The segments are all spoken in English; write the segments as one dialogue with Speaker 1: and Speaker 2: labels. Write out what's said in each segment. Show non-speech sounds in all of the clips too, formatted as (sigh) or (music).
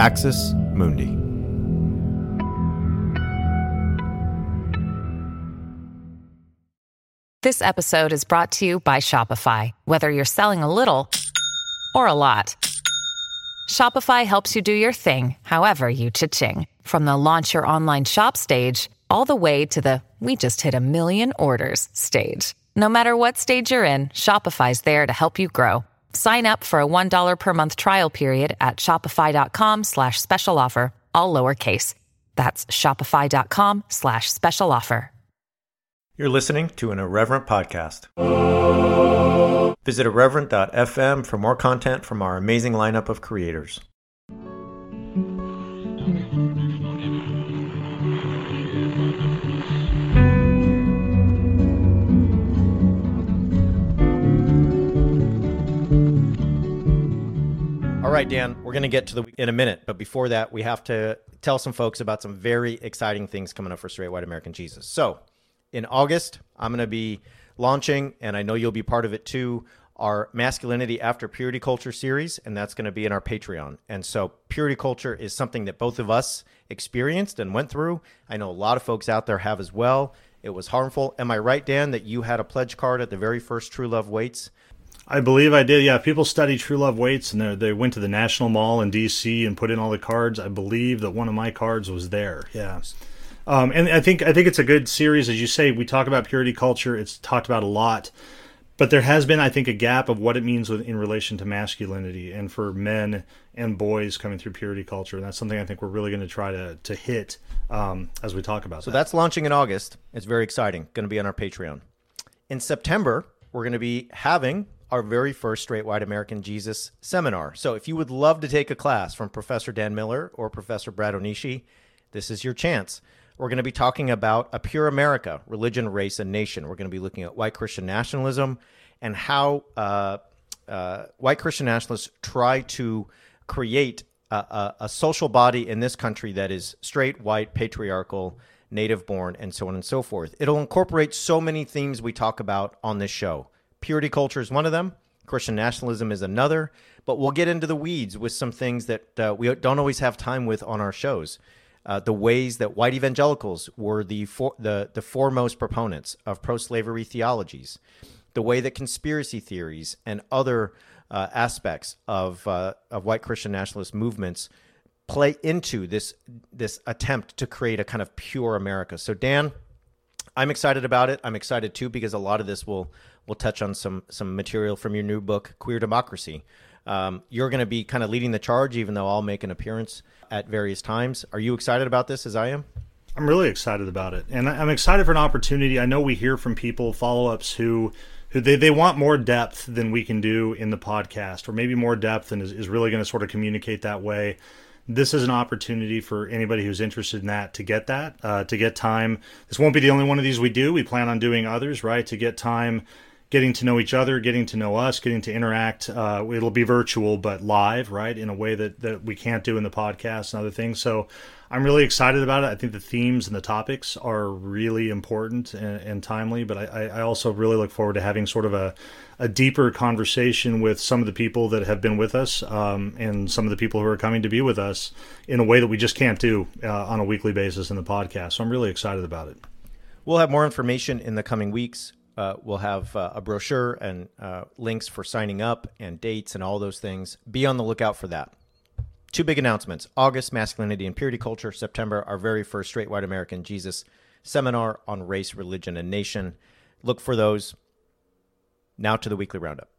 Speaker 1: Axis Mundi.
Speaker 2: This episode is brought to you by Shopify. Whether you're selling a little or a lot, Shopify helps you do your thing, however you cha-ching. From the launch your online shop stage, all the way to the we just hit a million orders stage. No matter what stage you're in, Shopify's there to help you grow. Sign up for a $1 per month trial period at shopify.com slash special offer, all lowercase. That's shopify.com slash special offer.
Speaker 1: You're listening to an Irreverent podcast. Visit irreverent.fm for more content from our amazing lineup of creators. Right, Dan, we're going to get to the in a minute, but before that, we have to tell some folks about some very exciting things coming up for Straight White American Jesus. So, in August, I'm going to be launching, and I know you'll be part of it too, our Masculinity After Purity Culture series, and that's going to be in our Patreon. And so, purity culture is something that both of us experienced and went through. I know a lot of folks out there have as well. It was harmful. Am I right, Dan, that you had a pledge card at the very first True Love Waits?
Speaker 3: I believe I did. Yeah, people study True Love Waits, and they went to the National Mall in D.C. and put in all the cards. I believe that one of my cards was there. Yeah. Um, and I think I think it's a good series, as you say. We talk about purity culture; it's talked about a lot, but there has been, I think, a gap of what it means with, in relation to masculinity and for men and boys coming through purity culture, and that's something I think we're really going to try to to hit um, as we talk about.
Speaker 1: So
Speaker 3: that.
Speaker 1: that's launching in August. It's very exciting. Going to be on our Patreon. In September, we're going to be having our very first Straight White American Jesus seminar. So if you would love to take a class from Professor Dan Miller or Professor Brad Onishi, this is your chance. We're going to be talking about a pure America, religion, race, and nation. We're going to be looking at white Christian nationalism and how uh, uh, white Christian nationalists try to create a, a, a social body in this country that is straight, white, patriarchal, native born, and so on and so forth. It'll incorporate so many themes we talk about on this show. Purity culture is one of them. Christian nationalism is another. But we'll get into the weeds with some things that uh, we don't always have time with on our shows. Uh, the ways that white evangelicals were the for, the the foremost proponents of pro-slavery theologies, the way that conspiracy theories and other uh, aspects of uh, of white Christian nationalist movements play into this this attempt to create a kind of pure America. So Dan, I'm excited about it. I'm excited too because a lot of this will will touch on some some material from your new book, Queer Democracy. Um, you're going to be kind of leading the charge, even though I'll make an appearance at various times. Are you excited about this as I am?
Speaker 3: I'm really excited about it, and I'm excited for an opportunity. I know we hear from people follow ups who who they, they want more depth than we can do in the podcast, or maybe more depth and is, is really going to sort of communicate that way this is an opportunity for anybody who's interested in that to get that, uh, to get time. This won't be the only one of these we do. We plan on doing others, right? To get time getting to know each other, getting to know us, getting to interact. Uh, it'll be virtual, but live, right, in a way that, that we can't do in the podcast and other things. So I'm really excited about it. I think the themes and the topics are really important and, and timely, but I, I, also really look forward to having sort of a, a deeper conversation with some of the people that have been with us um, and some of the people who are coming to be with us in a way that we just can't do uh, on a weekly basis in the podcast. So I'm really excited about it.
Speaker 1: We'll have more information in the coming weeks. Uh, we'll have uh, a brochure and uh, links for signing up and dates and all those things. Be on the lookout for that. Two big announcements August, Masculinity and Purity Culture. September, our very first Straight White American Jesus seminar on race, religion, and nation. Look for those. Now to the weekly roundup.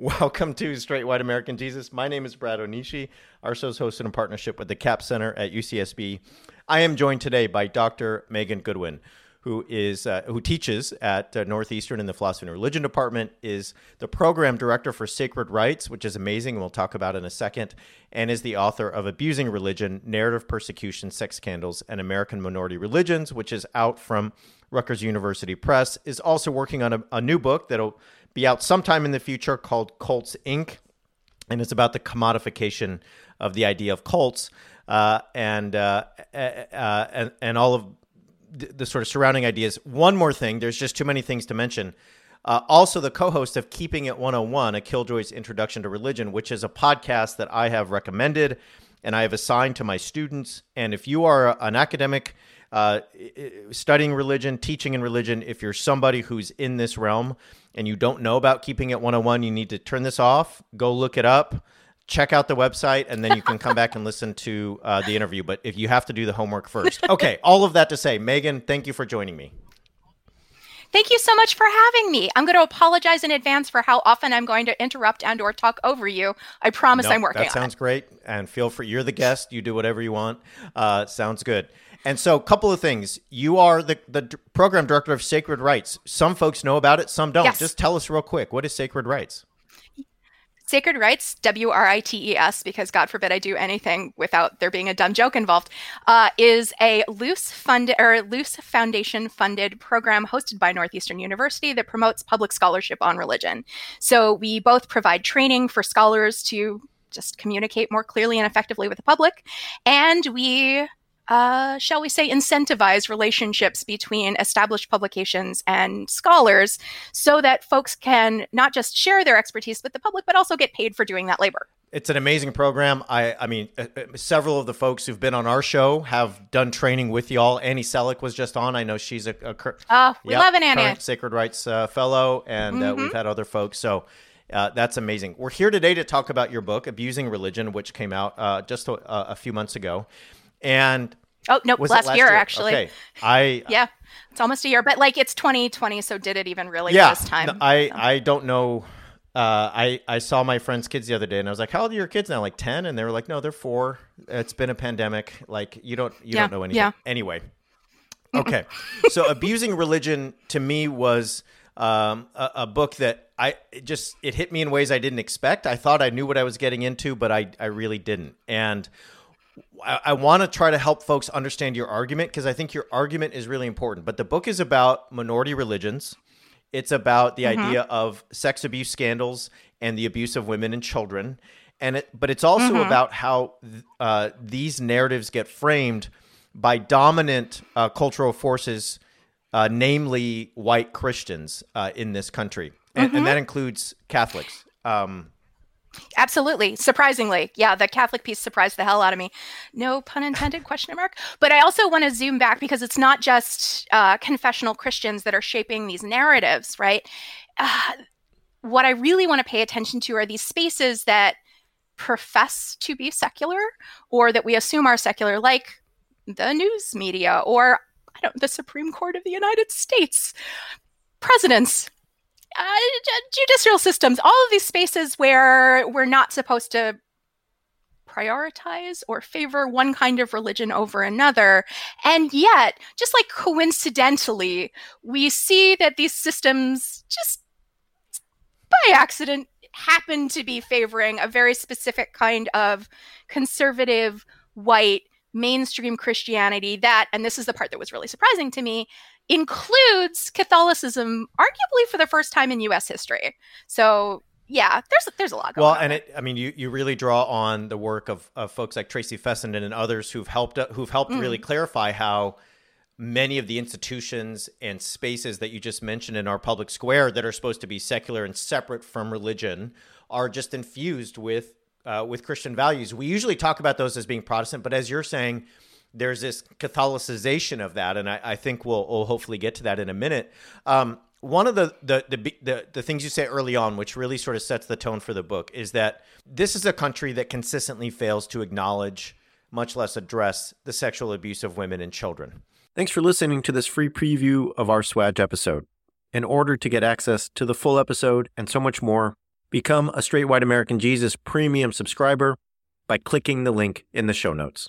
Speaker 1: Welcome to Straight White American Jesus. My name is Brad Onishi. Our show is hosted in partnership with the Capps Center at UCSB. I am joined today by Dr. Megan Goodwin, who is uh, who teaches at uh, Northeastern in the Philosophy and Religion Department, is the program director for Sacred Writes, which is amazing, and we'll talk about in a second, and is the author of Abusing Religion: Narrative Persecution, Sex Scandals, and American Minority Religions, which is out from Rutgers University Press. Is also working on a, a new book that'll be out sometime in the future called Cults Inc. And it's about the commodification of the idea of cults uh, and, uh, uh, and and all of the, sort of surrounding ideas. One more thing, there's just too many things to mention. Uh, also, the co host of Keeping It 101, a Killjoy's Introduction to Religion, which is a podcast that I have recommended and I have assigned to my students. And if you are an academic, uh, studying religion, teaching in religion, if you're somebody who's in this realm and you don't know about Keeping It 101, you need to turn this off, go look it up, check out the website, and then you can come back and listen to uh, the interview. But if you have to do the homework first. (laughs) Okay, all of that to say, Megan, thank you for joining me.
Speaker 4: Thank you so much for having me. I'm going to apologize in advance for how often I'm going to interrupt and or talk over you. I promise
Speaker 1: no,
Speaker 4: I'm working
Speaker 1: That sounds great. And feel free. You're the guest. You do whatever you want. Uh, sounds good. And so, a couple of things. You are the, the program director of Sacred Writes. Some folks know about it, some don't. Yes. Just tell us real quick what is Sacred Writes?
Speaker 4: Sacred Writes, W R I T E S, because God forbid I do anything without there being a dumb joke involved, uh, is a Luce funded or Luce foundation funded program hosted by Northeastern University that promotes public scholarship on religion. So we both provide training for scholars to just communicate more clearly and effectively with the public, and we uh, shall we say, incentivize relationships between established publications and scholars so that folks can not just share their expertise with the public, but also get paid for doing that labor.
Speaker 1: It's an amazing program. I, I mean, uh, uh several of the folks who've been on our show have done training with y'all. Annie Selick was just on. I know she's a, a
Speaker 4: uh, we yep, love an Annie,
Speaker 1: Sacred Writes uh, fellow, and mm-hmm. uh, we've mm-hmm. had other folks. So uh, that's amazing. We're here today to talk about your book, Abusing Religion, which came out uh, just a, a, few months ago. And
Speaker 4: Oh no, last, last year, year, actually.
Speaker 1: Okay. I (laughs)
Speaker 4: yeah, it's almost a year, but like it's 2020, so did it even really yeah, this time?
Speaker 1: I so. I don't know. Uh, I I saw my friend's kids the other day, and I was like, "How old are your kids now? Like ten? And they were like, "No, they're four. It's been a pandemic. Like you don't you yeah, don't know anything." Yeah. Anyway, okay. (laughs) so abusing religion to me was um, a, a, book that I it just it hit me in ways I didn't expect. I thought I knew what I was getting into, but I I really didn't. And I, I want to try to help folks understand your argument because I think your argument is really important. But the book is about minority religions. It's about the mm-hmm. idea of sex abuse scandals and the abuse of women and children, and it, but it's also mm-hmm. about how uh, these narratives get framed by dominant uh, cultural forces, uh, namely white Christians uh, in this country, and, mm-hmm. and, that includes Catholics. Um,
Speaker 4: Absolutely. Surprisingly. Yeah, the Catholic piece surprised the hell out of me. No pun intended, question mark. But I also want to zoom back because it's not just uh, confessional Christians that are shaping these narratives, right? Uh, what I really want to pay attention to are these spaces that profess to be secular or that we assume are secular, like the news media or I don't, the Supreme Court of the United States, presidents, uh, judicial systems, all of these spaces where we're not supposed to prioritize or favor one kind of religion over another. And yet, just like coincidentally, we see that these systems just by accident happen to be favoring a very specific kind of conservative, white, mainstream Christianity that, and this is the part that was really surprising to me, includes Catholicism, arguably for the first time in U.S. history. So yeah, there's there's a lot going
Speaker 1: well,
Speaker 4: on.
Speaker 1: Well, and it, I mean, you, you really draw on the work of, of folks like Tracy Fessenden and others who've helped who've helped mm. really clarify how many of the institutions and spaces that you just mentioned in our public square that are supposed to be secular and separate from religion are just infused with uh, with Christian values. We usually talk about those as being Protestant, but as you're saying, there's this Catholicization of that, and I, I think we'll, we'll, hopefully get to that in a minute. Um, one of the the, the the the things you say early on, which really sort of sets the tone for the book, is that this is a country that consistently fails to acknowledge, much less address, the sexual abuse of women and children. Thanks for listening to this free preview of our Swag episode. In order to get access to the full episode and so much more, become a Straight White American Jesus premium subscriber by clicking the link in the show notes.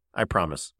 Speaker 1: I promise.